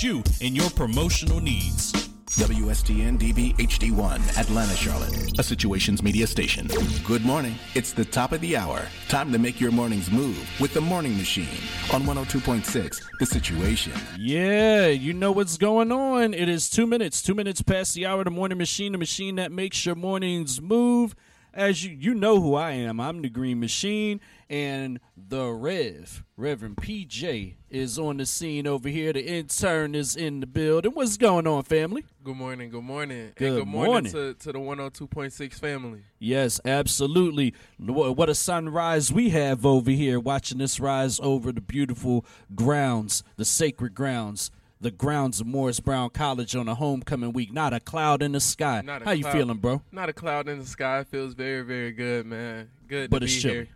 assist you in your promotional needs. WSTN DB HD1, Atlanta, Charlotte, a situations media station. Good morning. It's the top of the hour. Time to make your mornings move with the morning machine on 102.6, The Situation. Yeah, you know what's going on. It is two minutes, two minutes past the hour. The morning machine, the machine that makes your mornings move. As you you know who I am. I'm the Green Machine, and the Rev, Reverend PJ, is on the scene over here. The intern is in the building. What's going on, family? Good morning, good morning. Good and good morning, morning. To, to the 102.6 family. Yes, absolutely. What a sunrise we have over here, watching this rise over the beautiful grounds, the sacred grounds, the grounds of Morris Brown College on a homecoming week. Not a cloud in the sky. Not a How you feeling, bro? Not a cloud in the sky. Feels very, very good, man. Good But to it's be chilly. here.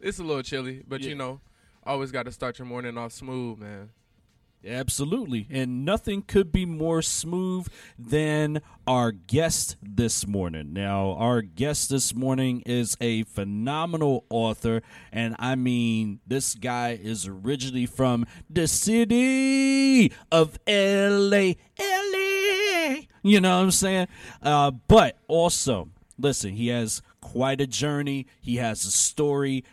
It's a little chilly, but Yeah. you know, always got to start your morning off smooth, man. Absolutely. And nothing could be more smooth than our guest this morning. Now, our guest this morning is a phenomenal author. And I mean, this guy is originally from the city of LA. LA. You know what I'm saying? Uh, but also, listen, he has quite a journey, he has a story.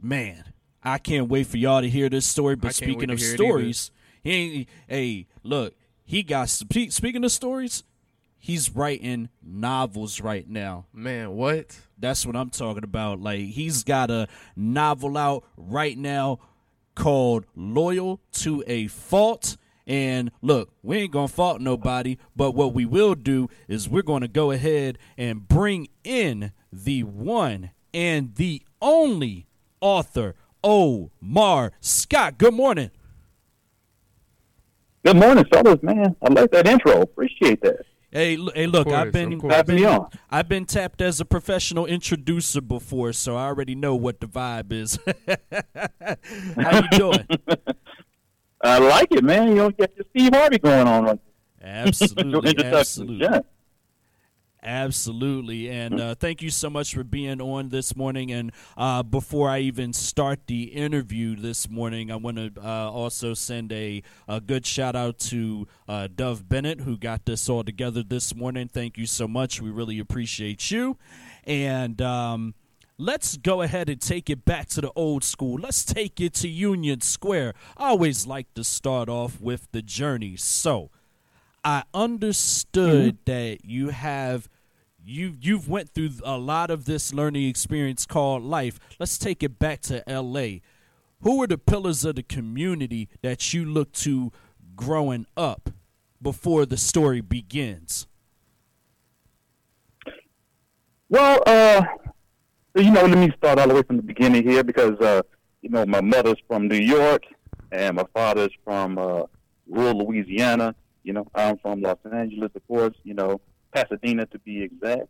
Man, I can't wait for y'all to hear this story. But speaking of to hear it either. stories, he ain't, hey, look, he got speaking of stories, he's writing novels right now. Man, what? That's what I'm talking about. Like he's got a novel out right now called Loyal to a Fault. And look, we ain't gonna fault nobody, but what we will do is we're gonna go ahead and bring in the one and the only author, Omar Scott. Good morning. Good morning, fellas, man. I like that intro. Appreciate that. Hey, hey, look, course, I've been. I've been, on. I've been tapped as a professional introducer before, so I already know what the vibe is. How you doing? I like it, man. You don't get your Steve Harvey going on right Your Absolutely, absolutely, Yeah. Absolutely. And uh, thank you so much for being on this morning. And uh, before I even start the interview this morning, I want to uh, also send a, a good shout out to uh, Dove Bennett, who got this all together this morning. Thank you so much. We really appreciate you. And um, let's go ahead and take it back to the old school. Let's take it to Union Square. I always like to start off with the journey. So, I understood that you have you you've went through a lot of this learning experience called life. Let's take it back to LA. Who are the pillars of the community that you look to growing up before the story begins? Well, uh, you know, let me start all the way from the beginning here because, uh, you know, my mother's from New York and my father's from uh, rural Louisiana. You know, I'm from Los Angeles, of course, you know, Pasadena to be exact.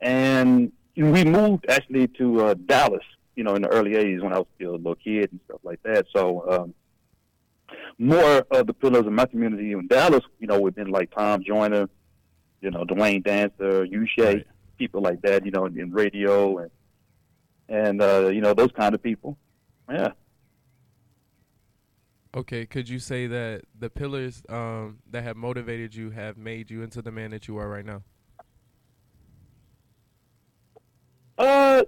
And we moved actually to uh, Dallas, you know, in the early 80s when I was still a little kid and stuff like that. So, um, more of the pillars of my community in Dallas, you know, would have been like Tom Joyner, you know, Dwayne Dancer, Uche, Right. people like that, you know, in, in radio and and uh, you know those kind of people. Yeah. Okay, could you say that the pillars um, that have motivated you have made you into the man that you are right now? Uh,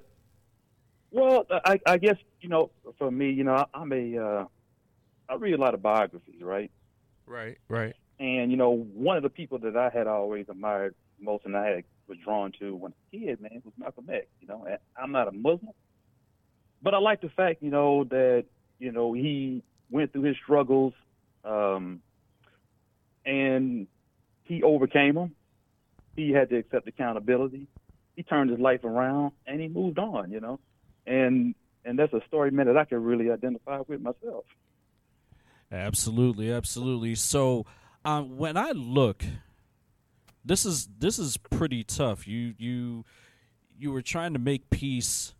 well, I, I guess you know, for me, you know, I, I'm a, uh, I read a lot of biographies, right? Right, right. And you know, one of the people that I had always admired most, and I had, was drawn to when a kid, man, was Malcolm X. You know, and I'm not a Muslim, but I like the fact, you know, that you know he went through his struggles, um, and he overcame them. He had to accept accountability. He turned his life around, and he moved on. You know, and and that's a story, man, that I can really identify with myself. Absolutely, absolutely. So, um, when I look, this is this is pretty tough. You you you were trying to make peace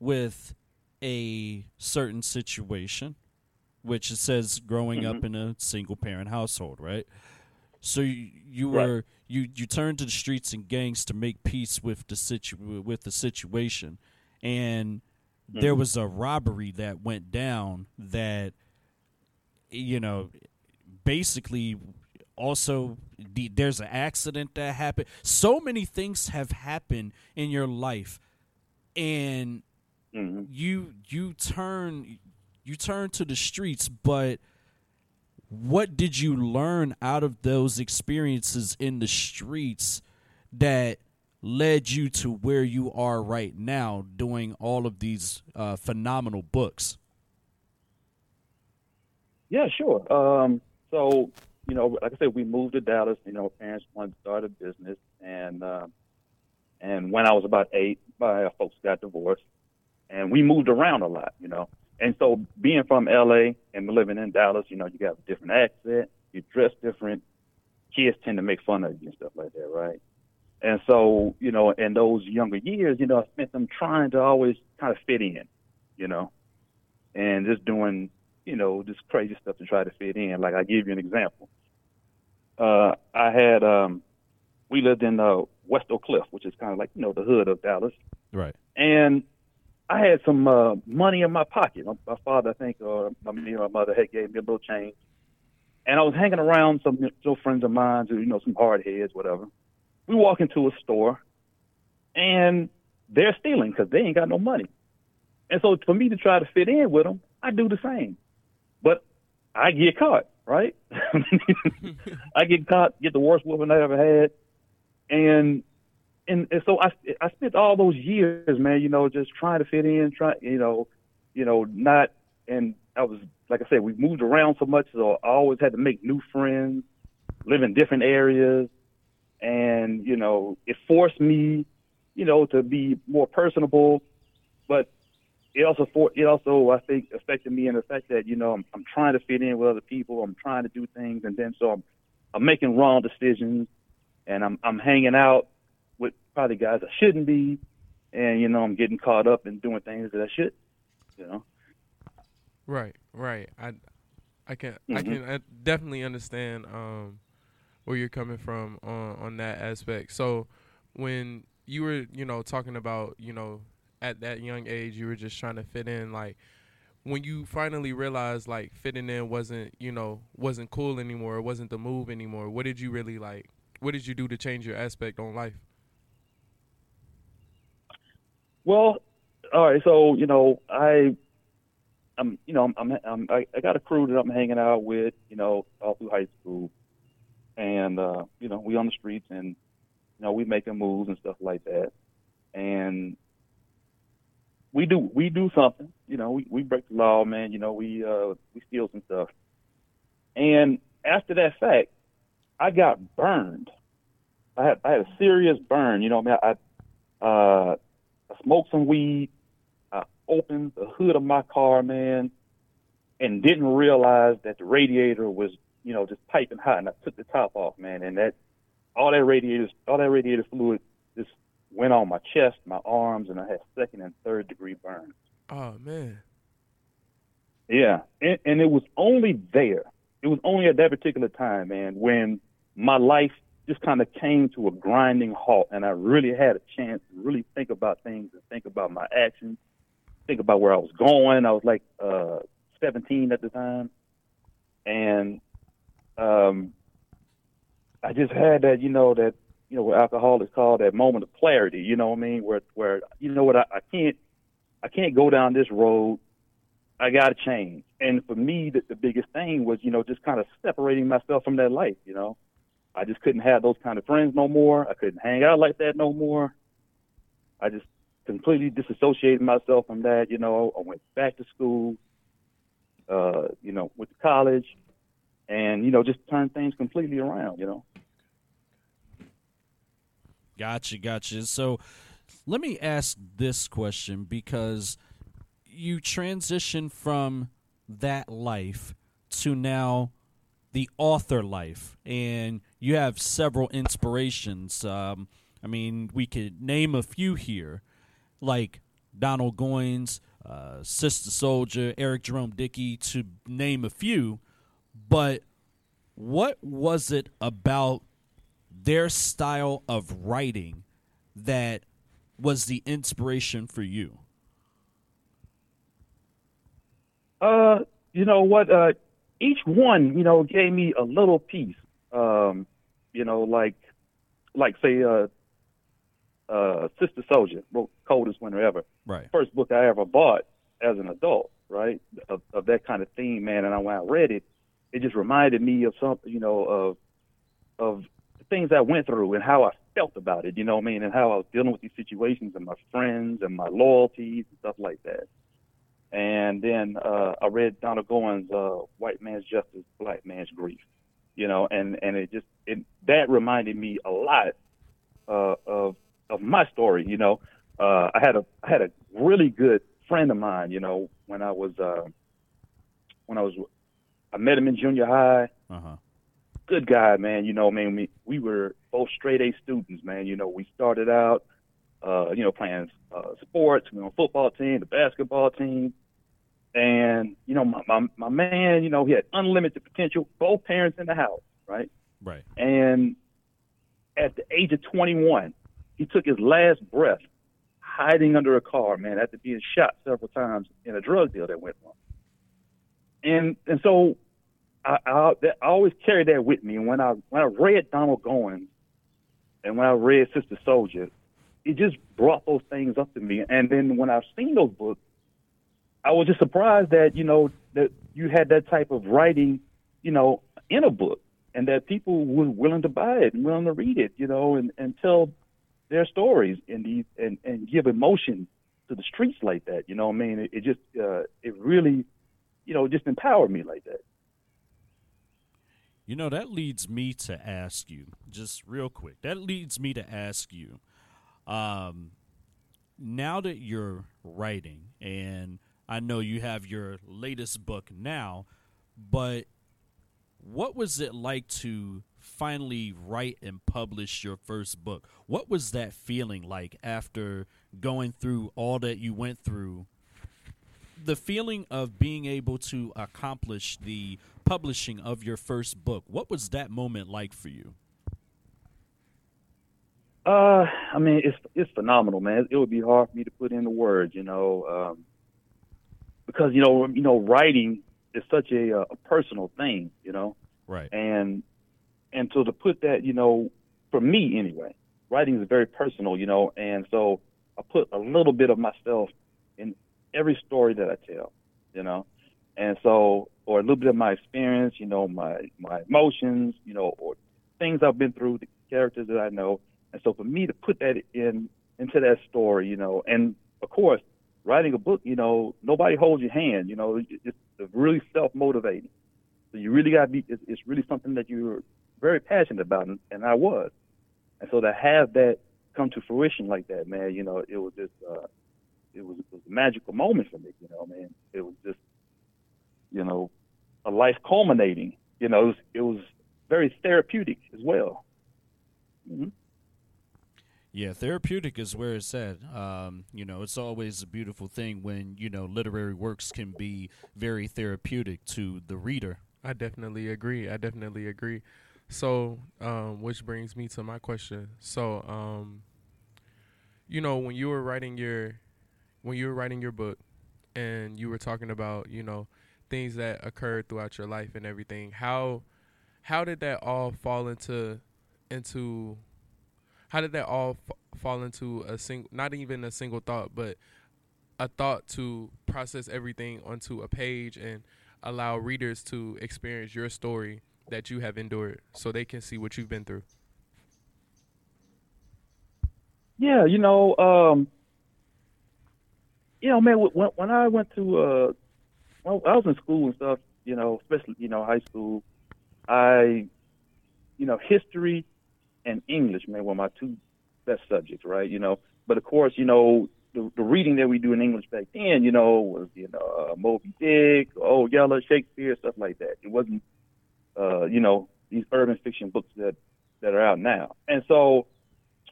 with a certain situation, which it says growing up in a single parent household, right? So you, you Right. were you you turned to the streets and gangs to make peace with the situ with the situation, and there was a robbery that went down that you know basically also the, there's an accident that happened. So many things have happened in your life, and hmm you you turn you turn to the streets, but what did you learn out of those experiences in the streets that led you to where you are right now doing all of these uh, phenomenal books Yeah, sure. Um, so, you know, like I said, we moved to Dallas. You know, parents wanted to start a business, and uh, and when I was about eight, my folks got divorced, and we moved around a lot. You know, and so being from LA and living in Dallas, you know, you got a different accent, you dress different. Kids tend to make fun of you and stuff like that, right? And so, you know, in those younger years, you know, I spent them trying to always kind of fit in, you know, and just doing you know, just crazy stuff to try to fit in. Like I give you an example. Uh, I had um, we lived in uh, West Oak Cliff, which is kind of like you know the hood of Dallas, right and I had some uh, money in my pocket. My, my father, I think, or my, me or my mother had gave me a little change, and I was hanging around some some friends of mine, who you know, some hard heads, whatever. We walk into a store, and they're stealing because they ain't got no money. And so for me to try to fit in with them, I do the same. But I get caught, right? I get caught, get the worst whooping I ever had. And and, and so I I spent all those years, man, you know, just trying to fit in, try you know, you know, not and I was like I said, we moved around so much so I always had to make new friends, live in different areas and, you know, it forced me, you know, to be more personable, but it also for it also I think affected me in the fact that you know I'm I'm trying to fit in with other people. I'm trying to do things, and then so I'm I'm making wrong decisions, and I'm I'm hanging out probably guys I shouldn't be, and you know I'm getting caught up in doing things that I should, you know. Right, right. I, I can, I Mhm. can I definitely understand um, where you're coming from on on that aspect. So, when you were, you know, talking about, you know, at that young age, you were just trying to fit in. Like, when you finally realized like fitting in wasn't, you know, wasn't cool anymore, it wasn't the move anymore. What did you really like? What did you do to change your aspect on life? Well, all right. So you know, I, I'm, you know, I'm, I'm, I, I got a crew that I'm hanging out with, you know, all through high school, and uh, you know, we on the streets and you know, we making moves and stuff like that, and we do we do something, you know, we we break the law, man. You know, we uh we steal some stuff, and after that fact, I got burned. I had I had a serious burn. You know, I mean, I uh I smoked some weed. I opened the hood of my car, man, and didn't realize that the radiator was, you know, just piping hot. And I took the top off, man, and that all that radiator, all that radiator fluid just went on my chest, my arms, and I had second and third degree burns. Oh man. Yeah, and, and it was only there. It was only at that particular time, man, when my life just kind of came to a grinding halt, and I really had a chance to really think about things and think about my actions, think about where I was going. I was like uh, 17 at the time, and um, I just had that, you know, that you know what alcohol is called that moment of clarity. You know what I mean? Where where you know what I, I can't I can't go down this road. I got to change. And for me, the, the biggest thing was, you know, just kind of separating myself from that life. You know, I just couldn't have those kind of friends no more. I couldn't hang out like that no more. I just completely disassociated myself from that. You know, I went back to school. Uh, you know, went to college, and you know, just turned things completely around. You know. Gotcha, gotcha. So let me ask this question because you transition from that life to now the author life, and you have several inspirations. Um, I mean, we could name a few here, like Donald Goines, uh, Sister Souljah, Eric Jerome Dickey, to name a few. But what was it about their style of writing that was the inspiration for you? Uh, you know what? Uh, each one, you know, gave me a little piece. Um, you know, like, like say, uh, uh, Sister Souljah, wrote Coldest Winter Ever. Right. First book I ever bought as an adult, right? Of, of that kind of theme, man. And I, when I read it, it just reminded me of something, you know, of of things I went through and how I felt about it, you know what I mean, and how I was dealing with these situations and my friends and my loyalties and stuff like that. And then uh, I read Donald Goines' uh, "White Man's Justice, Black Man's Grief," you know, and and it just it that reminded me a lot uh, of of my story. You know, uh, I had a I had a really good friend of mine. You know, when I was uh, when I was I met him in junior high. Uh huh. Good guy, man. You know, I mean, we we were both straight A students, man. You know, we started out, uh, you know, playing uh, sports, you know, football team, the basketball team, and you know, my, my my man, you know, he had unlimited potential. Both parents in the house, right? Right. And at the age of 21, he took his last breath hiding under a car, man, after being shot several times in a drug deal that went on. And and so I, I, I always carry that with me. And when I when I read Donald Goines and when I read Sister Souljah, it just brought those things up to me. And then when I've seen those books, I was just surprised that you know that you had that type of writing, you know, in a book, and that people were willing to buy it and willing to read it, you know, and and tell their stories and these and and give emotion to the streets like that. You know, I mean, it, it just uh, it really, you know, just empowered me like that. You know, that leads me to ask you, just real quick, that leads me to ask you, um, now that you're writing, and I know you have your latest book now, but what was it like to finally write and publish your first book? What was that feeling like after going through all that you went through? The feeling of being able to accomplish the publishing of your first book. What was that moment like for you? Uh, I mean, it's it's phenomenal, man. It would be hard for me to put into words, you know, um, because you know, you know, writing is such a, a personal thing, you know, Right. and and so to put that, you know, for me anyway, writing is very personal, you know, and so I put a little bit of myself in every story that I tell, you know, and so or a little bit of my experience, you know, my my emotions, you know, or things I've been through, the characters that I know, and so for me to put that in into that story, you know, and of course, writing a book, you know, nobody holds your hand, you know, it's really self motivating. So you really got to be. It's, really something that you're very passionate about, and, and I was. And so to have that come to fruition like that, man, you know, it was just, uh, it was, it was a magical moment for me, you know, man. It was just, you know, a life culminating. You know, it was, it was very therapeutic as well. hmm Yeah, therapeutic is where it's at. Um, you know, it's always a beautiful thing when, you know, literary works can be very therapeutic to the reader. I definitely agree. I definitely agree. So, um, which brings me to my question. So, um, you know, when you were writing your, when you were writing your book, and you were talking about, you know, things that occurred throughout your life and everything, how, how did that all fall into, into, how did that all f- fall into a single, not even a single thought, but a thought to process everything onto a page and allow readers to experience your story that you have endured so they can see what you've been through. Yeah, you know, um, you know, man, when when I went to uh, well, I was in school and stuff, you know, especially you know high school, I, you know, history and English, man, were my two best subjects, right? You know, but of course, you know, the, the reading that we do in English back then, you know, was you know uh, Moby Dick, Old Yeller, Shakespeare, stuff like that. It wasn't, uh, you know, these urban fiction books that that are out now, and so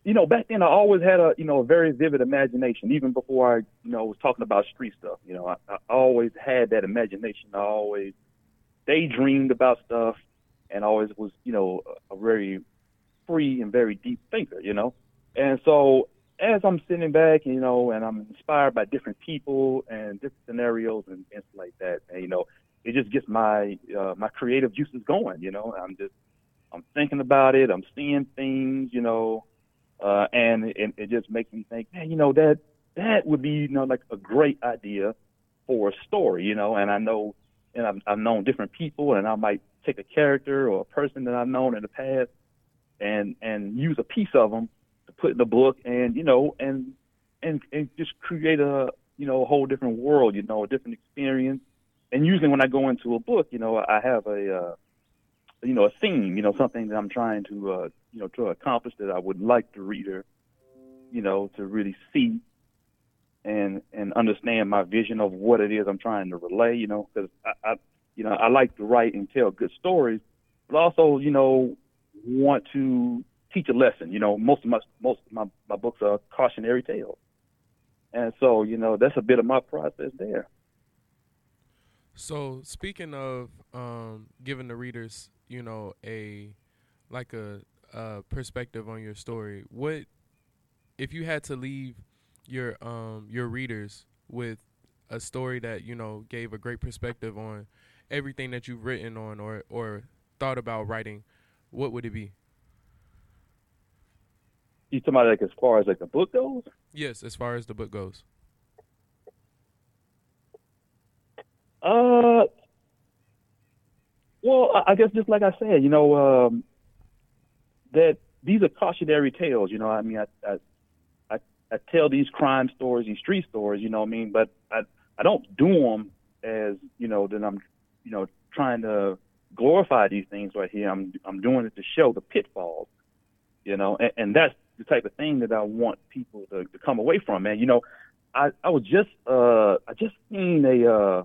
you know, back then I always had a, you know, a very vivid imagination, even before I, you know, was talking about street stuff. You know, I, I always had that imagination. I always daydreamed about stuff and always was, you know, a very free and very deep thinker, you know? And so as I'm sitting back, you know, and I'm inspired by different people and different scenarios and things like that, and, you know, it just gets my uh, my creative juices going. You know, I'm just I'm thinking about it. I'm seeing things. You know, uh, and it, it just makes me think, man, you know that that would be you know like a great idea for a story. You know, and I know and I've, I've known different people, and I might take a character or a person that I've known in the past use a piece of them to put in the book, and you know, and and and just create a you know a whole different world, you know, a different experience. And usually when I go into a book, you know, I have a uh, you know a theme, you know, something that I'm trying to uh, you know to accomplish that I would like the reader, you know, to really see and and understand my vision of what it is I'm trying to relay. You know, because I, I, you know, I like to write and tell good stories, but also, you know, want to teach a lesson. You know, most of my most of my my books are cautionary tales, and so you know that's a bit of my process there. So speaking of um, giving the readers, you know, a like a, a perspective on your story, what if you had to leave your um your readers with a story that you know gave a great perspective on everything that you've written on or or thought about writing, what would it be? You talking about like as far as like the book goes? Yes, as far as the book goes. Uh, well, I guess just like I said, you know, um, that these are cautionary tales. You know, I mean, I, I I tell these crime stories, these street stories, you know what I mean? But I I don't do them as you know that I'm you know trying to glorify these things right here. I'm I'm doing it to show the pitfalls, you know, and, and that's the type of thing that I want people to, to come away from, man. You know, I I was just uh I just seen a uh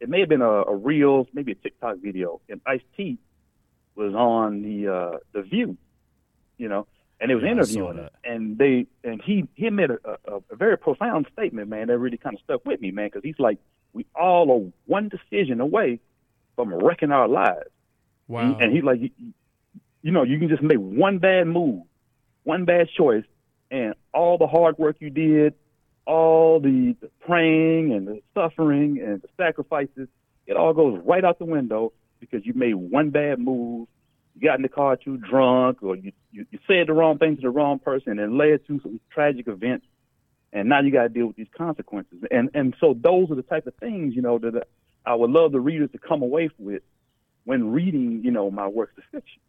it may have been a, a reels, maybe a TikTok video, and Ice T was on the uh the View, you know and it was yeah, interviewing him, and they and he he made a, a, a very profound statement, man. That really kind of stuck with me, man, because he's like, we all are one decision away from wrecking our lives. Wow. And, and he's like, you, you know, you can just make one bad move, one bad choice, and all the hard work you did, all the, praying and the suffering and the sacrifices, it all goes right out the window because you made one bad move you got in the car too drunk, or you, you, you said the wrong thing to the wrong person, and led to some tragic events, and now you got to deal with these consequences. And and so those are the type of things you know that I would love the readers to come away with when reading you know my works of fiction.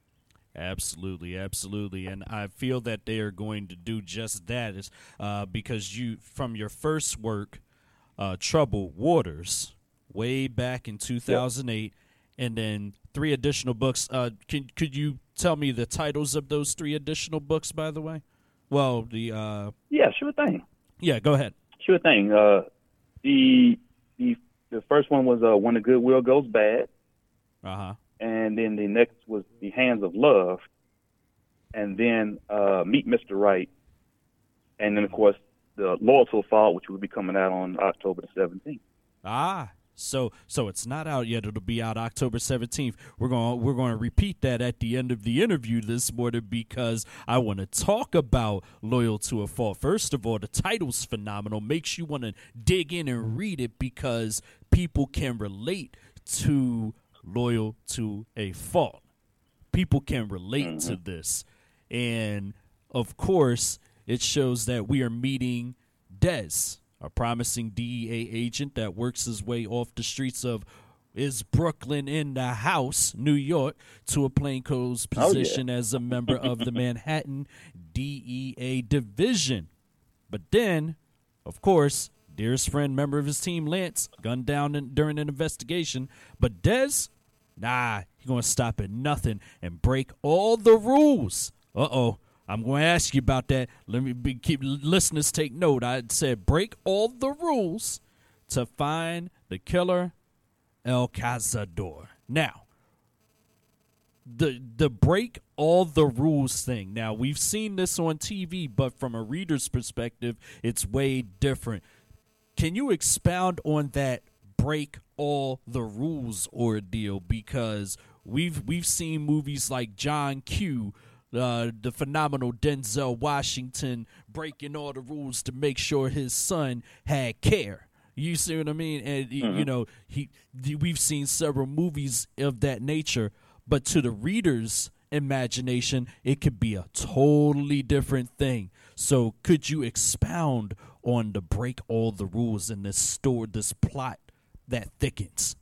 Absolutely, absolutely, and I feel that they are going to do just that, is uh, because you from your first work, uh, Troubled Waters, way back in two thousand eight, yep. and then three additional books. Uh, can could you tell me the titles of those three additional books, by the way? Well, the uh, yeah, sure thing. Yeah, go ahead. Sure thing. Uh, the the the first one was uh, when the goodwill goes bad. Uh huh. And then the next was the hands of love, and then uh, meet Mr. Right, and then of course the loyal to a fault, which will be coming out on October seventeenth. Ah, so so it's not out yet. It'll be out October 17th. We're going we're going to repeat that at the end of the interview this morning because I want to talk about Loyal to a Fault. First of all, the title's phenomenal. Makes you want to dig in and read it because people can relate to Loyal to a Fault. People can relate mm-hmm. to this. And of course, it shows that we are meeting Des, a promising DEA agent that works his way off the streets of is Brooklyn in the house, New York, to a plainclothes position oh, yeah. as a member of the Manhattan DEA division. But then, of course, dearest friend, member of his team, Lance, gunned down in, during an investigation. But Dez, nah, he gonna stop at nothing and break all the rules. Uh oh. I'm going to ask you about that. Let me be, keep listeners take note. I said break all the rules to find the killer El Cazador. Now, the the break all the rules thing. Now, we've seen this on TV, but from a reader's perspective, it's way different. Can you expound on that break all the rules ordeal because we've we've seen movies like John Q uh, the phenomenal Denzel Washington breaking all the rules to make sure his son had care. You see what I mean? And Mm-hmm. you know, he we've seen several movies of that nature, but to the reader's imagination, it could be a totally different thing. So, could you expound on the break all the rules in this store, this plot that thickens?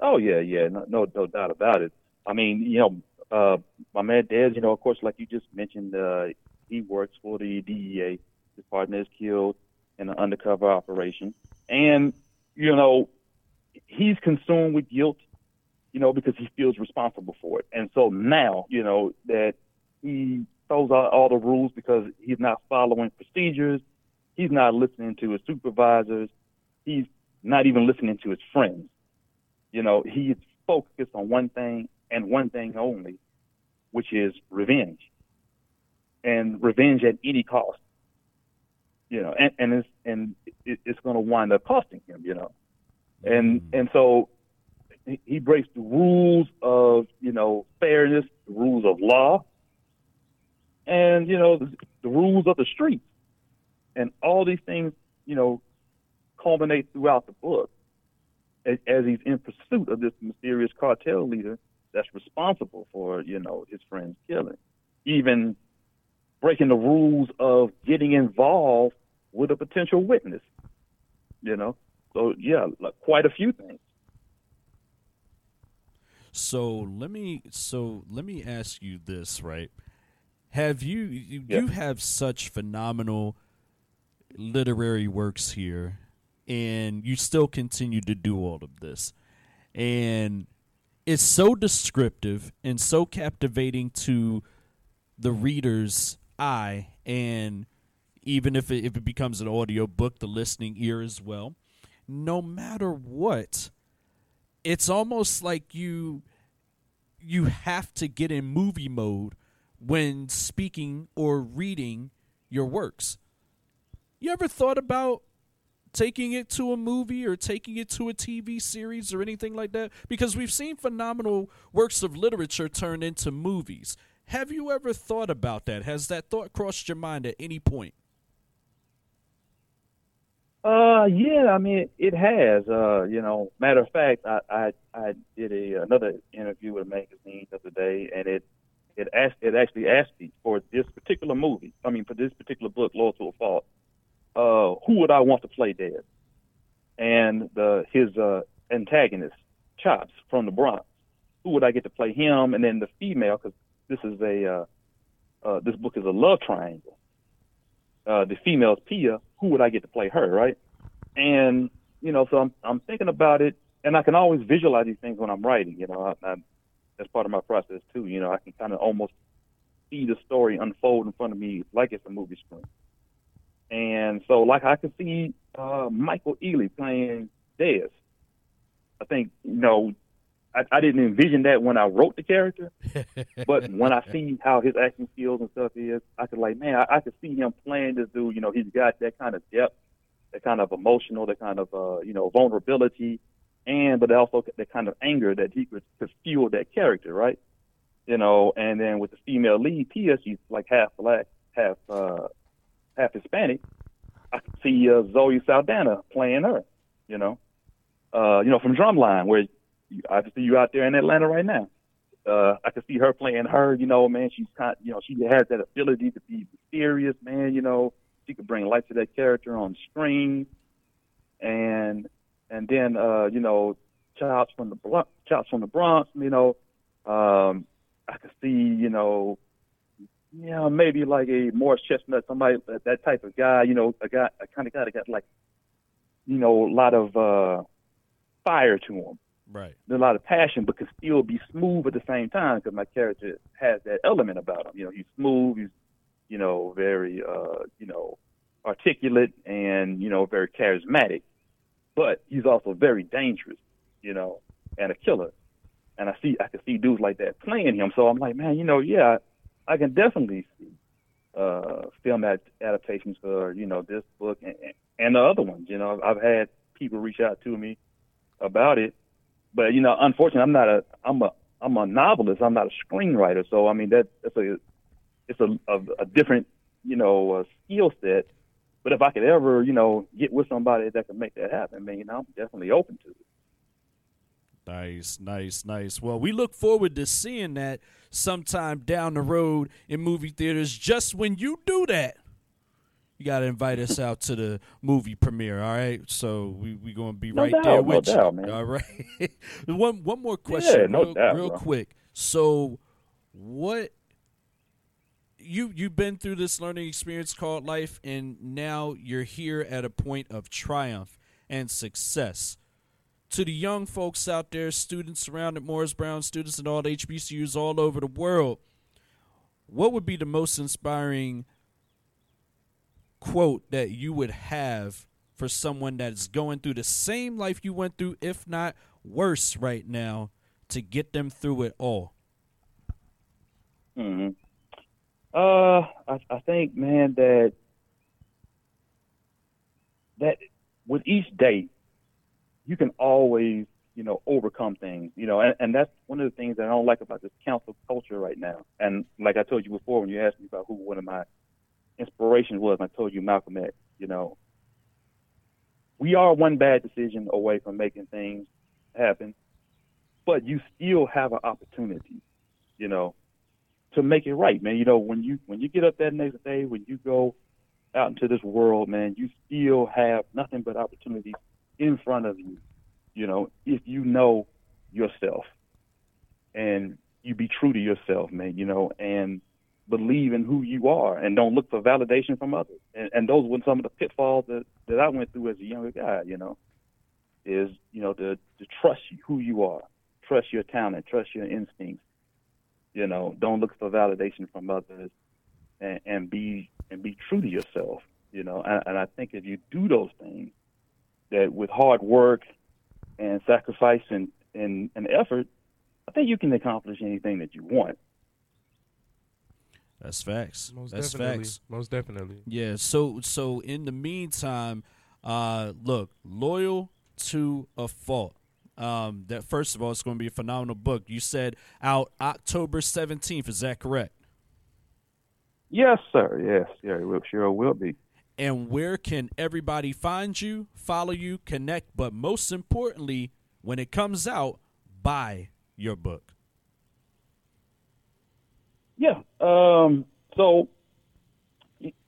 Oh yeah, yeah, no, no, no doubt about it. I mean, you know, uh, my man Dez, you know, of course, like you just mentioned, uh, he works for the DEA. His partner is killed in an undercover operation, and you know, he's consumed with guilt, you know, because he feels responsible for it. And so now, you know, that he throws out all the rules because he's not following procedures, he's not listening to his supervisors, he's not even listening to his friends. You know, he's focused on one thing and one thing only, which is revenge. And revenge at any cost. You know, and, and it's and it, it's going to wind up costing him. You know, and mm. and so he- he breaks the rules of you know fairness, the rules of law, and you know the, the rules of the streets, and all these things you know culminate throughout the book as, as he's in pursuit of this mysterious cartel leader that's responsible for you know his friend's killing, even breaking the rules of getting involved with a potential witness. You know, so yeah, like quite a few things. So let me so let me ask you this, right? Have you you, Yeah. you have such phenomenal literary works here and you still continue to do all of this. And it's so descriptive and so captivating to the reader's eye and even if it, if it becomes an audio book the listening ear as well no matter what it's almost like you you have to get in movie mode when speaking or reading your works. You ever thought about taking it to a movie or taking it to a TV series or anything like that? Because we've seen phenomenal works of literature turned into movies. Have you ever thought about that? Has that thought crossed your mind at any point? Uh, yeah, I mean, it has. Uh, you know, matter of fact, I I, I did a another interview with a magazine the other day, and it it asked it actually asked me for this particular movie. I mean, for this particular book, Loyal to a Fault. Uh, who would I want to play Dad? And the his uh, antagonist, Chops from the Bronx. Who would I get to play him? And then the female, because this is a uh, uh, this book is a love triangle. Uh, the female is Pia. Who would I get to play her, right? And you know, so I'm I'm thinking about it, and I can always visualize these things when I'm writing. You know, I, I, that's part of my process too. You know, I can kind of almost see the story unfold in front of me like it's a movie screen. And so, like, I could see uh, Michael Ealy playing Dez. I think you know, I, I didn't envision that when I wrote the character, but when I see how his acting skills and stuff is, I could like, man, I, I could see him playing this dude. You know, he's got that kind of depth, that kind of emotional, that kind of uh, you know vulnerability, and but also that kind of anger that he could, could fuel that character, right? You know, and then with the female lead, Tia, she's like half black, half uh, half Hispanic. I see uh, Zoe Saldana playing her. You know, uh, you know from Drumline, where I can see you out there in Atlanta right now. Uh, I could see her playing her. You know, man, she's kind. You know, she has that ability to be mysterious, man. You know, she could bring life to that character on screen, and and then uh, you know, chops from the Bronx, chops from the Bronx. You know, um, I could see you know, you know, maybe like a Morris Chestnut, somebody that, type of guy. You know, a guy, a kind of guy that got like, you know, a lot of uh, fire to him Right. a lot of passion, but could still be smooth at the same time because my character has that element about him. You know, he's smooth, he's, you know, very, uh, you know, articulate and, you know, very charismatic, but he's also very dangerous, you know, and a killer. And I see, I can see dudes like that playing him. So I'm like, man, you know, yeah, I can definitely see uh, film ad- adaptations for, you know, this book and, and the other ones. You know, I've had people reach out to me about it but you know, unfortunately, I'm not a I'm a I'm a novelist. I'm not a screenwriter. So I mean, that that's a it's a a, a different you know uh, skill set. But if I could ever, you know, get with somebody that can make that happen, you know, I'm definitely open to it. Nice, nice, nice. Well, we look forward to seeing that sometime down the road in movie theaters. Just when you do that, you got to invite us out to the movie premiere. All right, so we we gonna be No right doubt, there no with doubt, you. man. All right. one one more question, Yeah, no real, doubt, real quick. So, what you you've been through this learning experience called life, and now you're here at a point of triumph and success to the young folks out there, students around at Morris Brown, students at all the HBCUs all over the world, what would be the most inspiring quote that you would have for someone that's going through the same life you went through, if not worse, right now, to get them through it all? hmm Uh, I, I think, man, that that with each day, you can always, you know, overcome things. You know, and, and that's one of the things that I don't like about this council culture right now. And like I told you before, when you asked me about who one of my inspirations was, I told you Malcolm X. You know, we are one bad decision away from making things happen, but you still have an opportunity. You know, to make it right, man. You know, when you when you get up that next day, when you go out into this world, man, you still have nothing but opportunities in front of you. You know, if you know yourself and you be true to yourself, man. You know, and believe in who you are and don't look for validation from others. And, and those were some of the pitfalls that that I went through as a younger guy. You know, is you know to to trust who you are, trust your talent, trust your instincts you know don't look for validation from others and, and be and be true to yourself you know and, and i think if you do those things that with hard work and sacrifice and, and, and effort i think you can accomplish anything that you want That's facts. Most That's definitely. facts. Most definitely. Yeah. So so in the meantime, uh, look, loyal to a fault. Um, that first of all, it's going to be a phenomenal book. You said out October seventeenth. Is that correct? yes sir yes yeah it will, sure will be And where can everybody find you, follow you, connect, but most importantly, when it comes out, buy your book. Yeah. Um, so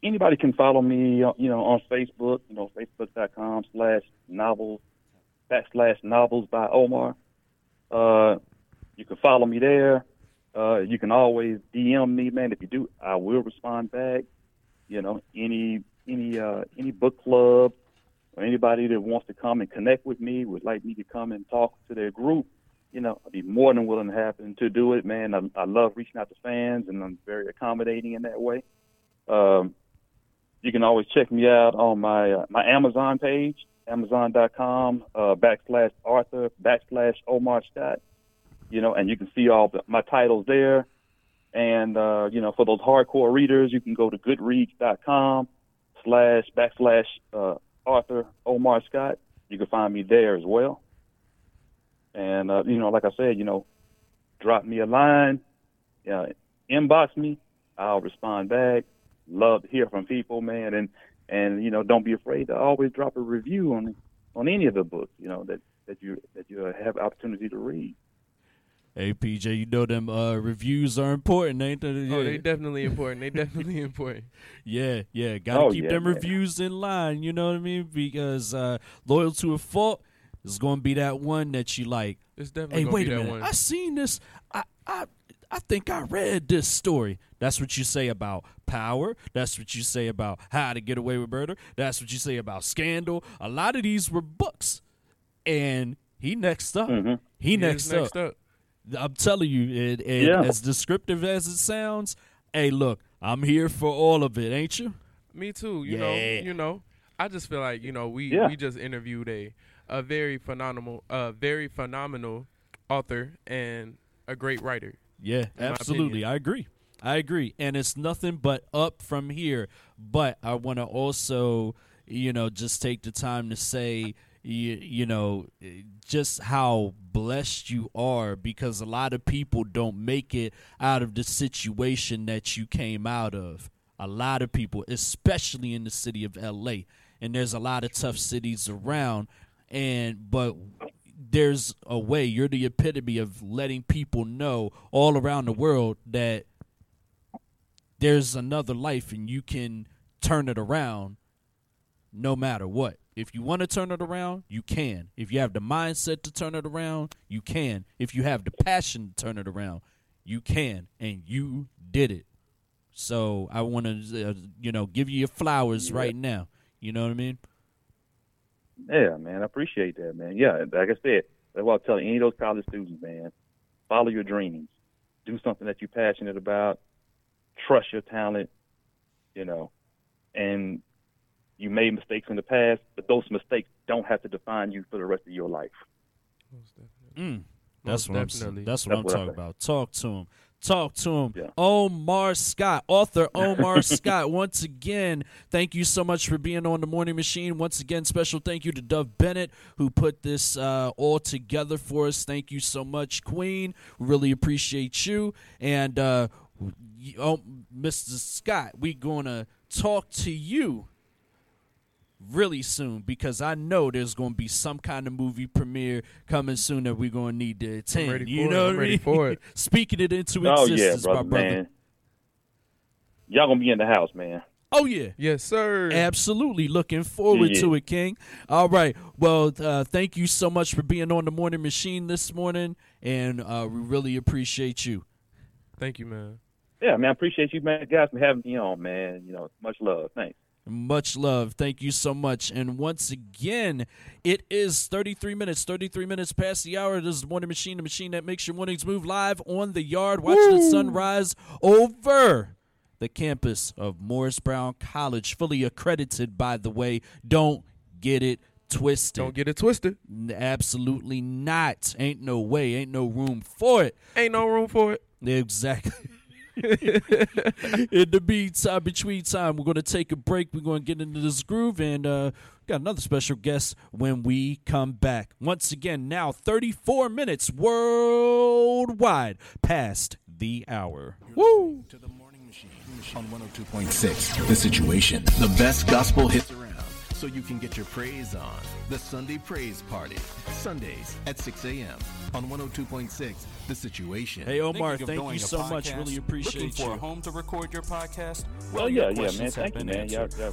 anybody can follow me, uh, you know, on Facebook, you know, facebook.com slash novels, backslash novels by Omar. Uh, you can follow me there. Uh, you can always DM me, man. If you do, I will respond back. You know, any, any, uh, any book club or anybody that wants to come and connect with me would like me to come and talk to their group you know, I'd be more than willing to happen to do it, man. I, I love reaching out to fans, and I'm very accommodating in that way. Um, you can always check me out on my uh, my Amazon page, Amazon.com uh, backslash Arthur backslash Omar Scott. You know, and you can see all the, my titles there. And uh, you know, for those hardcore readers, you can go to Goodreads.com slash backslash uh, Arthur Omar Scott. You can find me there as well. And uh, you know, like I said, you know, drop me a line, uh, inbox me. I'll respond back. Love to hear from people, man, and and you know, don't be afraid to always drop a review on on any of the books, you know, that that you that you have opportunity to read. Hey PJ, you know them uh, reviews are important, ain't they? Oh, they definitely important. They definitely important. Yeah, yeah. Gotta Oh, keep yeah, them man. reviews in line, you know what I mean? Because uh, loyal to a fault is gonna be that one that you like. It's definitely Hey, gonna wait be a that minute. one. I seen this. I I I think I read this story. That's what you say about power. That's what you say about how to get away with murder. That's what you say about scandal. A lot of these were books. And he next up. Mm-hmm. He He next, next up. up. I'm telling you, it, it, Yeah. as descriptive as it sounds, hey, look, I'm here for all of it, ain't you? Me too. You Yeah. know. You know. I just feel like you know we Yeah. we just interviewed a a very phenomenal a very phenomenal author and a great writer. Yeah, absolutely. I agree. I agree. And it's nothing but up from here. But I want to also, you know, just take the time to say, you, you know, just how blessed you are because a lot of people don't make it out of the situation that you came out of. a lot of people, especially in the city of LA. And there's a lot of tough cities around and but there's a way you're the epitome of letting people know all around the world that there's another life and you can turn it around no matter what. If you want to turn it around, you can. If you have the mindset to turn it around, you can. If you have the passion to turn it around, you can. And you did it. So I want to, uh, you know, give you your flowers right now. You know what I mean? Yeah, man, I appreciate that, man. Yeah, like I said, that's what I tell any of those college students, man. Follow your dreams. Do something that you're passionate about. Trust your talent, you know, and you made mistakes in the past, but those mistakes don't have to define you for the rest of your life. Most definitely. Mm, that's what I'm. That's what That's I'm talking about. Talk to him. Talk to him. Yeah. Omar Scott, author Omar Scott. Once again, thank you so much for being on the Morning Machine. Once again, special thank you to Dove Bennett who put this uh, all together for us. Thank you so much, Queen. Really appreciate you. And uh, y- oh, Mr. Scott, we're gonna talk to you really soon because I know there's going to be some kind of movie premiere coming soon that we're going to need to attend. ready you for it. know I'm what I ready mean? for it. Speaking it into Oh yeah, existence, brother, my brother. man. Y'all gonna be in the house, man. Oh yeah. Yes, sir. Absolutely. Looking forward Yeah. to it, King. All right. Well, uh, thank you so much for being on the morning machine this morning, and uh, we really appreciate you. Thank you, man. Yeah, man. I appreciate you, man, guys, for having me on, man. You know, much love. Thanks. Much love. Thank you so much. And once again, it is 33 minutes, 33 minutes past the hour. This is the Morning Machine, the machine that makes your mornings move live on the yard. Watch the sunrise over the campus of Morris Brown College, fully accredited, by the way. Don't get it twisted. Don't get it twisted. Absolutely not. Ain't no way. Ain't no room for it. Ain't no room for it. Exactly. In the meantime, between time, we're going to take a break. We're going to get into this groove, and uh, got another special guest when we come back. Once again, now 34 minutes worldwide past the hour. Woo! To the morning machine on 102.6. The situation. The best gospel hits around. So you can get your praise on. The Sunday Praise Party. Sundays at 6 a.m. on 102.6. The situation. Hey, Omar, Thinking thank you a so much. Really appreciate Looking for you. a home to record your podcast? Oh, well, your yeah, yeah, man. Thank you, man. Y'all, y'all